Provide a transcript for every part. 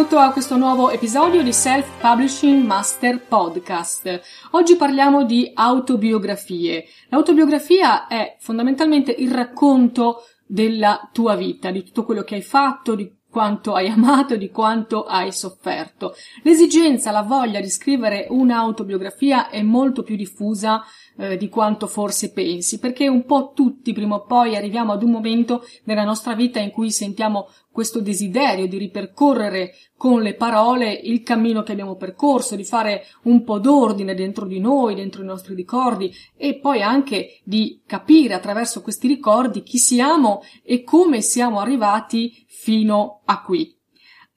benvenuto a questo nuovo episodio di Self Publishing Master Podcast. Oggi parliamo di autobiografie. L'autobiografia è fondamentalmente il racconto della tua vita, di tutto quello che hai fatto, di quanto hai amato, di quanto hai sofferto. L'esigenza, la voglia di scrivere un'autobiografia è molto più diffusa eh, di quanto forse pensi, perché un po' tutti prima o poi arriviamo ad un momento nella nostra vita in cui sentiamo questo desiderio di ripercorrere con le parole il cammino che abbiamo percorso, di fare un po' d'ordine dentro di noi, dentro i nostri ricordi e poi anche di capire attraverso questi ricordi chi siamo e come siamo arrivati fino a qui.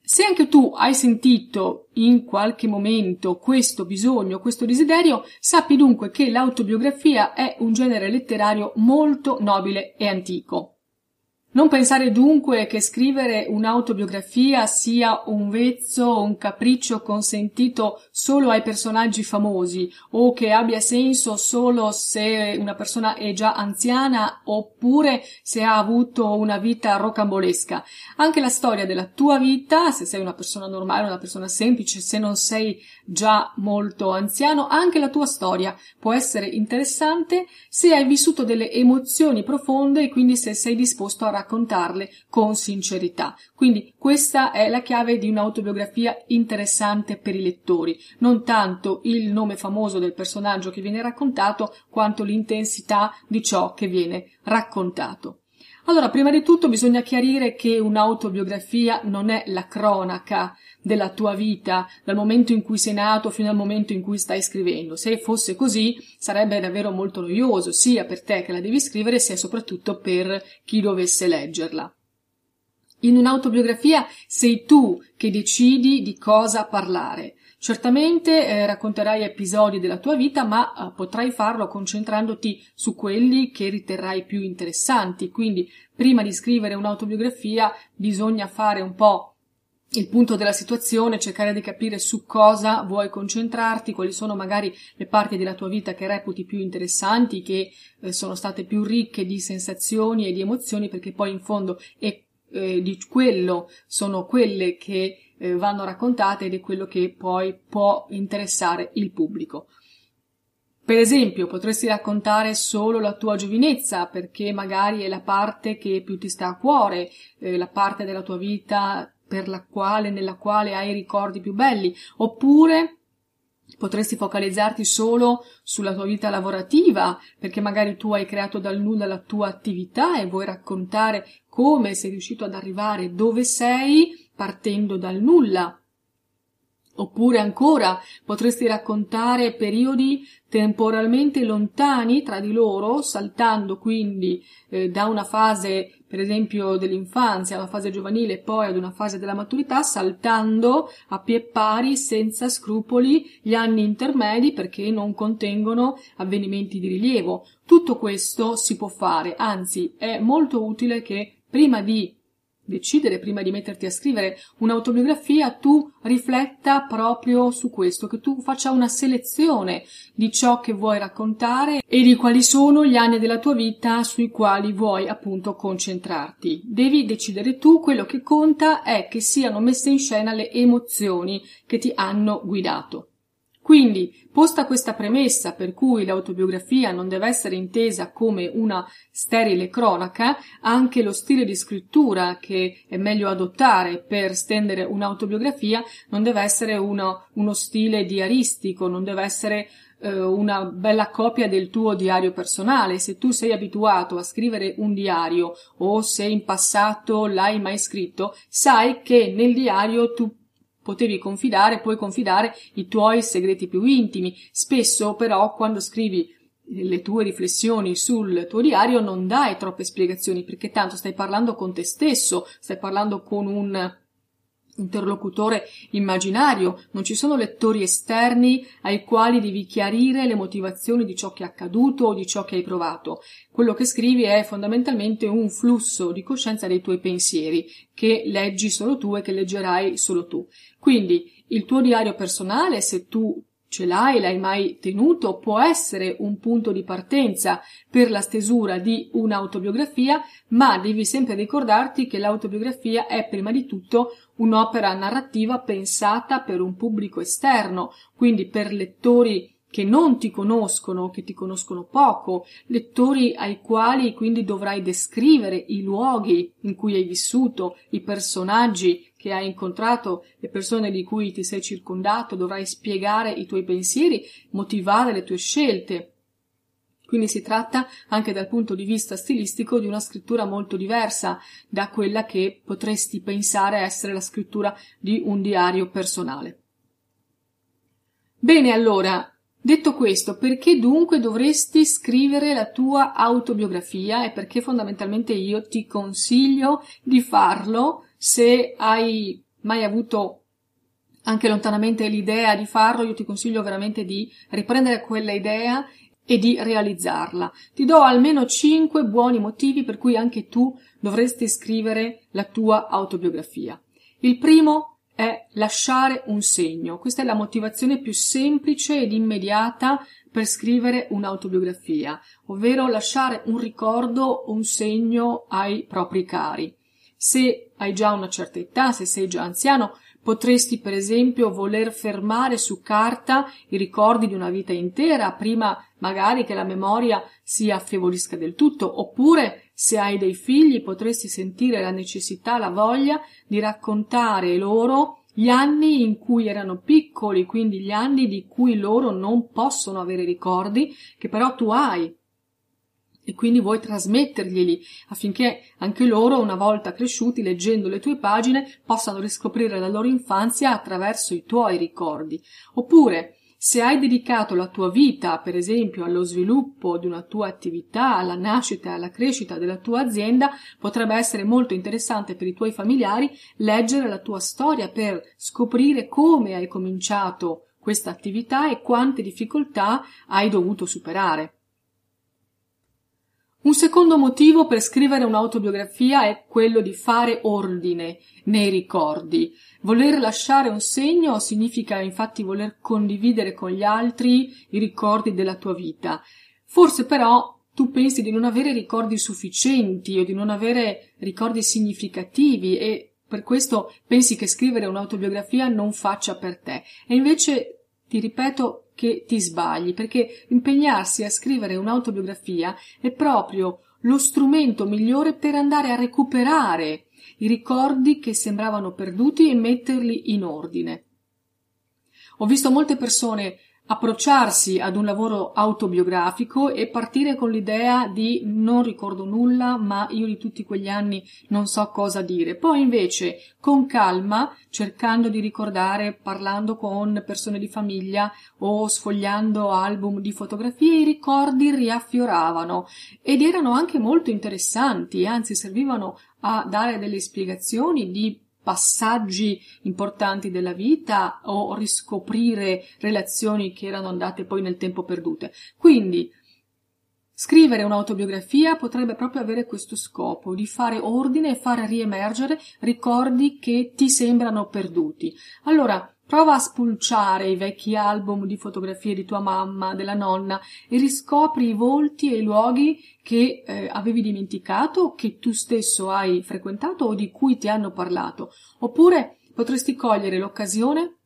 Se anche tu hai sentito in qualche momento questo bisogno, questo desiderio, sappi dunque che l'autobiografia è un genere letterario molto nobile e antico. Non pensare dunque che scrivere un'autobiografia sia un vezzo un capriccio consentito solo ai personaggi famosi o che abbia senso solo se una persona è già anziana oppure se ha avuto una vita rocambolesca. Anche la storia della tua vita, se sei una persona normale, una persona semplice, se non sei già molto anziano, anche la tua storia può essere interessante se hai vissuto delle emozioni profonde e quindi se sei disposto a raccontare raccontarle con sincerità. Quindi questa è la chiave di un'autobiografia interessante per i lettori, non tanto il nome famoso del personaggio che viene raccontato, quanto l'intensità di ciò che viene raccontato. Allora, prima di tutto bisogna chiarire che un'autobiografia non è la cronaca della tua vita dal momento in cui sei nato fino al momento in cui stai scrivendo. Se fosse così sarebbe davvero molto noioso, sia per te che la devi scrivere, sia soprattutto per chi dovesse leggerla. In un'autobiografia sei tu che decidi di cosa parlare. Certamente eh, racconterai episodi della tua vita, ma eh, potrai farlo concentrandoti su quelli che riterrai più interessanti. Quindi, prima di scrivere un'autobiografia, bisogna fare un po' il punto della situazione, cercare di capire su cosa vuoi concentrarti, quali sono magari le parti della tua vita che reputi più interessanti, che eh, sono state più ricche di sensazioni e di emozioni, perché poi in fondo è eh, di quello sono quelle che eh, vanno raccontate ed è quello che poi può interessare il pubblico. Per esempio, potresti raccontare solo la tua giovinezza, perché magari è la parte che più ti sta a cuore, eh, la parte della tua vita per la quale, nella quale hai i ricordi più belli, oppure Potresti focalizzarti solo sulla tua vita lavorativa, perché magari tu hai creato dal nulla la tua attività e vuoi raccontare come sei riuscito ad arrivare dove sei partendo dal nulla. Oppure ancora potresti raccontare periodi temporalmente lontani tra di loro, saltando quindi eh, da una fase, per esempio, dell'infanzia una fase giovanile e poi ad una fase della maturità, saltando a pie pari, senza scrupoli, gli anni intermedi perché non contengono avvenimenti di rilievo. Tutto questo si può fare, anzi è molto utile che prima di decidere prima di metterti a scrivere un'autobiografia, tu rifletta proprio su questo, che tu faccia una selezione di ciò che vuoi raccontare e di quali sono gli anni della tua vita sui quali vuoi appunto concentrarti. Devi decidere tu, quello che conta è che siano messe in scena le emozioni che ti hanno guidato. Quindi, posta questa premessa per cui l'autobiografia non deve essere intesa come una sterile cronaca, anche lo stile di scrittura che è meglio adottare per stendere un'autobiografia non deve essere uno, uno stile diaristico, non deve essere eh, una bella copia del tuo diario personale. Se tu sei abituato a scrivere un diario o se in passato l'hai mai scritto, sai che nel diario tu potevi confidare, puoi confidare i tuoi segreti più intimi. Spesso però quando scrivi le tue riflessioni sul tuo diario non dai troppe spiegazioni perché tanto stai parlando con te stesso, stai parlando con un interlocutore immaginario, non ci sono lettori esterni ai quali devi chiarire le motivazioni di ciò che è accaduto o di ciò che hai provato. Quello che scrivi è fondamentalmente un flusso di coscienza dei tuoi pensieri che leggi solo tu e che leggerai solo tu. Quindi il tuo diario personale, se tu ce l'hai, l'hai mai tenuto, può essere un punto di partenza per la stesura di un'autobiografia, ma devi sempre ricordarti che l'autobiografia è prima di tutto un'opera narrativa pensata per un pubblico esterno, quindi per lettori che non ti conoscono, che ti conoscono poco, lettori ai quali quindi dovrai descrivere i luoghi in cui hai vissuto, i personaggi che hai incontrato, le persone di cui ti sei circondato, dovrai spiegare i tuoi pensieri, motivare le tue scelte. Quindi si tratta anche dal punto di vista stilistico di una scrittura molto diversa da quella che potresti pensare essere la scrittura di un diario personale. Bene, allora, Detto questo, perché dunque dovresti scrivere la tua autobiografia e perché fondamentalmente io ti consiglio di farlo se hai mai avuto anche lontanamente l'idea di farlo, io ti consiglio veramente di riprendere quella idea e di realizzarla. Ti do almeno cinque buoni motivi per cui anche tu dovresti scrivere la tua autobiografia. Il primo è lasciare un segno. Questa è la motivazione più semplice ed immediata per scrivere un'autobiografia, ovvero lasciare un ricordo un segno ai propri cari. Se hai già una certa età, se sei già anziano, potresti per esempio voler fermare su carta i ricordi di una vita intera prima magari che la memoria si affievolisca del tutto, oppure se hai dei figli potresti sentire la necessità, la voglia di raccontare loro gli anni in cui erano piccoli, quindi gli anni di cui loro non possono avere ricordi, che però tu hai. E quindi vuoi trasmetterglieli affinché anche loro, una volta cresciuti, leggendo le tue pagine, possano riscoprire la loro infanzia attraverso i tuoi ricordi. Oppure se hai dedicato la tua vita, per esempio, allo sviluppo di una tua attività, alla nascita e alla crescita della tua azienda, potrebbe essere molto interessante per i tuoi familiari leggere la tua storia per scoprire come hai cominciato questa attività e quante difficoltà hai dovuto superare. Un secondo motivo per scrivere un'autobiografia è quello di fare ordine nei ricordi. Voler lasciare un segno significa infatti voler condividere con gli altri i ricordi della tua vita. Forse però tu pensi di non avere ricordi sufficienti o di non avere ricordi significativi e per questo pensi che scrivere un'autobiografia non faccia per te. E invece ti ripeto che ti sbagli, perché impegnarsi a scrivere un'autobiografia è proprio lo strumento migliore per andare a recuperare i ricordi che sembravano perduti e metterli in ordine. Ho visto molte persone approcciarsi ad un lavoro autobiografico e partire con l'idea di non ricordo nulla, ma io di tutti quegli anni non so cosa dire. Poi invece, con calma, cercando di ricordare, parlando con persone di famiglia o sfogliando album di fotografie, i ricordi riaffioravano ed erano anche molto interessanti, anzi servivano a dare delle spiegazioni di passaggi importanti della vita o riscoprire relazioni che erano andate poi nel tempo perdute. Quindi Scrivere un'autobiografia potrebbe proprio avere questo scopo, di fare ordine e far riemergere ricordi che ti sembrano perduti. Allora, Prova a spulciare i vecchi album di fotografie di tua mamma, della nonna e riscopri i volti e i luoghi che eh, avevi dimenticato, che tu stesso hai frequentato o di cui ti hanno parlato. Oppure potresti cogliere l'occasione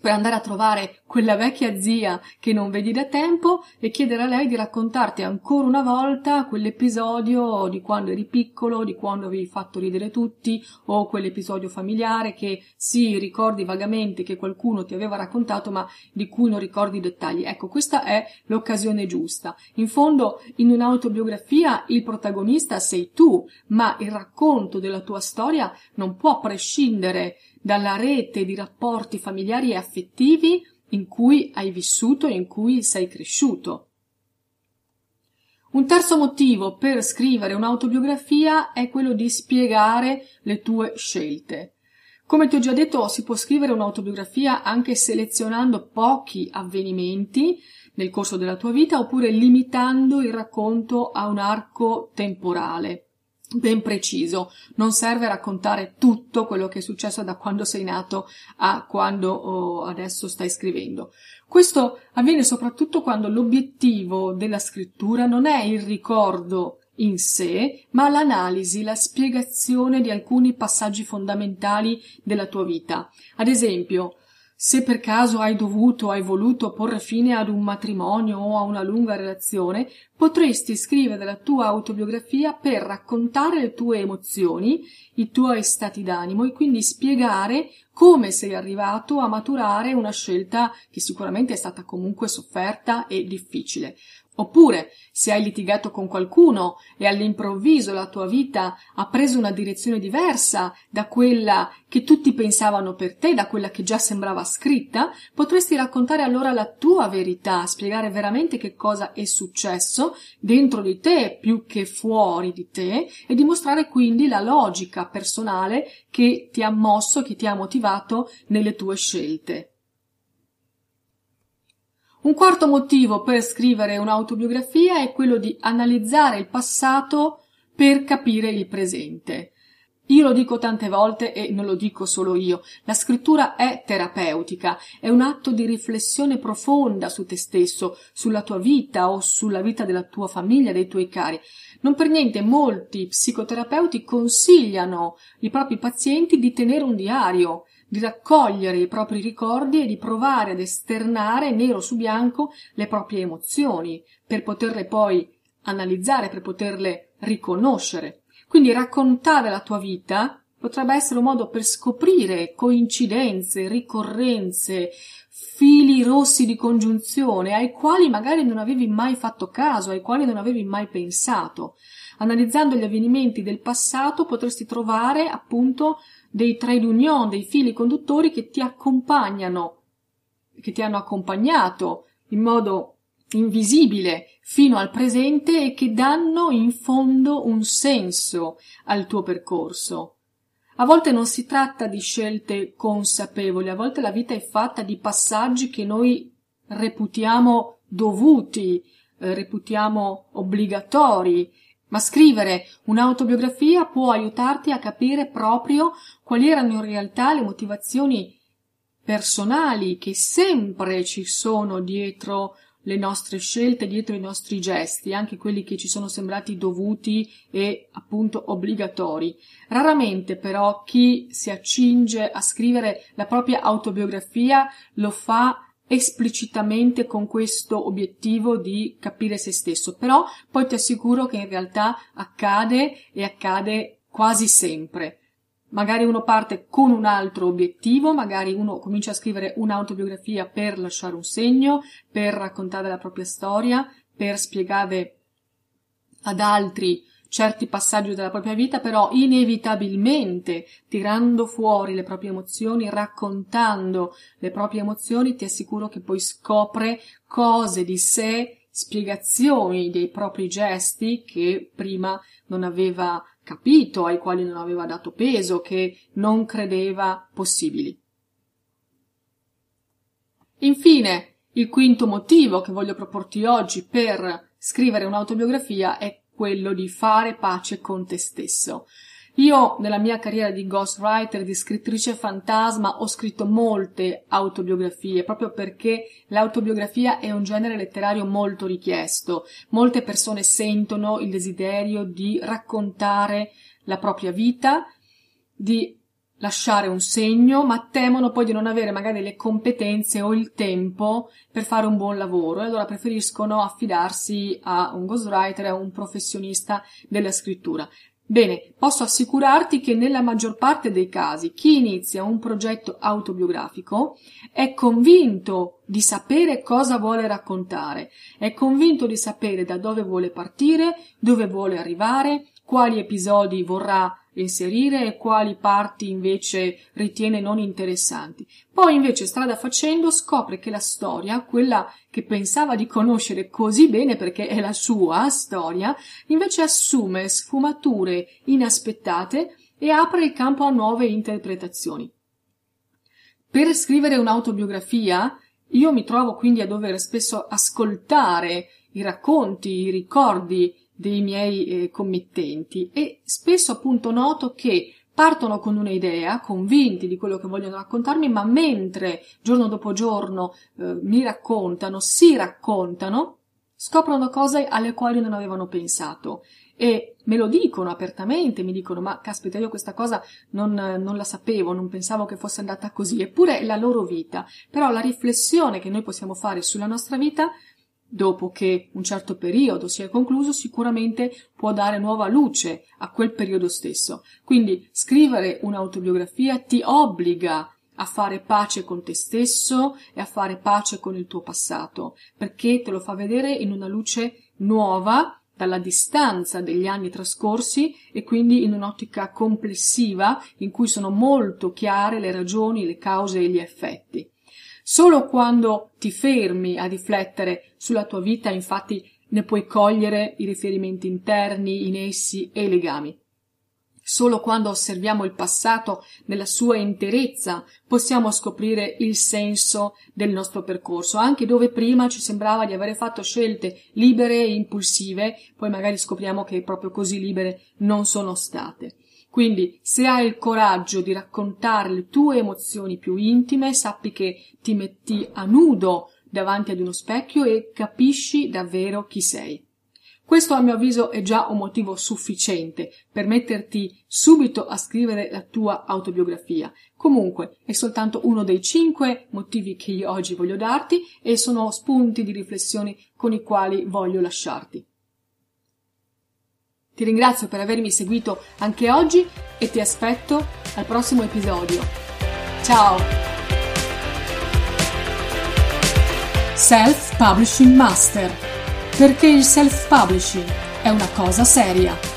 per andare a trovare quella vecchia zia che non vedi da tempo e chiedere a lei di raccontarti ancora una volta quell'episodio di quando eri piccolo, di quando avevi fatto ridere tutti o quell'episodio familiare che sì, ricordi vagamente che qualcuno ti aveva raccontato ma di cui non ricordi i dettagli. Ecco, questa è l'occasione giusta. In fondo, in un'autobiografia il protagonista sei tu, ma il racconto della tua storia non può prescindere dalla rete di rapporti familiari e affettivi in cui hai vissuto e in cui sei cresciuto. Un terzo motivo per scrivere un'autobiografia è quello di spiegare le tue scelte. Come ti ho già detto, si può scrivere un'autobiografia anche selezionando pochi avvenimenti nel corso della tua vita oppure limitando il racconto a un arco temporale ben preciso. Non serve raccontare tutto quello che è successo da quando sei nato a quando oh, adesso stai scrivendo. Questo avviene soprattutto quando l'obiettivo della scrittura non è il ricordo in sé, ma l'analisi, la spiegazione di alcuni passaggi fondamentali della tua vita. Ad esempio, se per caso hai dovuto o hai voluto porre fine ad un matrimonio o a una lunga relazione, potresti scrivere la tua autobiografia per raccontare le tue emozioni, i tuoi stati d'animo e quindi spiegare come sei arrivato a maturare una scelta che sicuramente è stata comunque sofferta e difficile. Oppure, se hai litigato con qualcuno e all'improvviso la tua vita ha preso una direzione diversa da quella che tutti pensavano per te, da quella che già sembrava scritta, potresti raccontare allora la tua verità, spiegare veramente che cosa è successo dentro di te più che fuori di te e dimostrare quindi la logica personale che ti ha mosso, che ti ha motivato nelle tue scelte. Un quarto motivo per scrivere un'autobiografia è quello di analizzare il passato per capire il presente. Io lo dico tante volte e non lo dico solo io. La scrittura è terapeutica, è un atto di riflessione profonda su te stesso, sulla tua vita o sulla vita della tua famiglia, dei tuoi cari. Non per niente molti psicoterapeuti consigliano ai propri pazienti di tenere un diario, di raccogliere i propri ricordi e di provare ad esternare nero su bianco le proprie emozioni, per poterle poi analizzare, per poterle riconoscere. Quindi raccontare la tua vita potrebbe essere un modo per scoprire coincidenze, ricorrenze, fili rossi di congiunzione ai quali magari non avevi mai fatto caso, ai quali non avevi mai pensato. Analizzando gli avvenimenti del passato potresti trovare appunto dei trade union, dei fili conduttori che ti accompagnano, che ti hanno accompagnato in modo invisibile fino al presente e che danno in fondo un senso al tuo percorso. A volte non si tratta di scelte consapevoli, a volte la vita è fatta di passaggi che noi reputiamo dovuti, eh, reputiamo obbligatori ma scrivere un'autobiografia può aiutarti a capire proprio quali erano in realtà le motivazioni personali che sempre ci sono dietro le nostre scelte, dietro i nostri gesti, anche quelli che ci sono sembrati dovuti e appunto obbligatori. Raramente però chi si accinge a scrivere la propria autobiografia lo fa esplicitamente con questo obiettivo di capire se stesso, però poi ti assicuro che in realtà accade e accade quasi sempre. Magari uno parte con un altro obiettivo, magari uno comincia a scrivere un'autobiografia per lasciare un segno, per raccontare la propria storia, per spiegare ad altri certi passaggi della propria vita, però inevitabilmente tirando fuori le proprie emozioni, raccontando le proprie emozioni, ti assicuro che poi scopre cose di sé, spiegazioni dei propri gesti che prima non aveva capito, ai quali non aveva dato peso, che non credeva possibili. Infine, il quinto motivo che voglio proporti oggi per scrivere un'autobiografia è quello di fare pace con te stesso. Io nella mia carriera di ghostwriter, di scrittrice fantasma, ho scritto molte autobiografie, proprio perché l'autobiografia è un genere letterario molto richiesto. Molte persone sentono il desiderio di raccontare la propria vita, di lasciare un segno, ma temono poi di non avere magari le competenze o il tempo per fare un buon lavoro e allora preferiscono affidarsi a un ghostwriter, a un professionista della scrittura. Bene, posso assicurarti che nella maggior parte dei casi chi inizia un progetto autobiografico è convinto di sapere cosa vuole raccontare, è convinto di sapere da dove vuole partire, dove vuole arrivare, quali episodi vorrà inserire e quali parti invece ritiene non interessanti. Poi invece strada facendo scopre che la storia, quella che pensava di conoscere così bene perché è la sua storia, invece assume sfumature inaspettate e apre il campo a nuove interpretazioni. Per scrivere un'autobiografia io mi trovo quindi a dover spesso ascoltare i racconti, i ricordi dei miei eh, committenti. E spesso appunto noto che partono con un'idea, convinti di quello che vogliono raccontarmi, ma mentre giorno dopo giorno eh, mi raccontano, si raccontano, scoprono cose alle quali non avevano pensato. E me lo dicono apertamente, mi dicono ma caspita io questa cosa non, non, la sapevo, non pensavo che fosse andata così, eppure è la loro vita, però la riflessione che noi possiamo fare sulla nostra vita dopo che un certo periodo si è concluso, sicuramente può dare nuova luce a quel periodo stesso. Quindi scrivere un'autobiografia ti obbliga a fare pace con te stesso e a fare pace con il tuo passato, perché te lo fa vedere in una luce nuova dalla distanza degli anni trascorsi e quindi in un'ottica complessiva in cui sono molto chiare le ragioni, le cause e gli effetti. Solo quando ti fermi a riflettere sulla tua vita, infatti, ne puoi cogliere i riferimenti interni in essi e i legami. Solo quando osserviamo il passato nella sua interezza possiamo scoprire il senso del nostro percorso, anche dove prima ci sembrava di avere fatto scelte libere e impulsive, poi magari scopriamo che proprio così libere non sono state. Quindi, se hai il coraggio di raccontare le tue emozioni più intime, sappi che ti metti a nudo davanti ad uno specchio e capisci davvero chi sei. Questo a mio avviso è già un motivo sufficiente per metterti subito a scrivere la tua autobiografia. Comunque è soltanto uno dei cinque motivi che io oggi voglio darti e sono spunti di riflessione con i quali voglio lasciarti. Ti ringrazio per avermi seguito anche oggi e ti aspetto al prossimo episodio. Ciao! Self Publishing Master. Perché il self publishing è una cosa seria.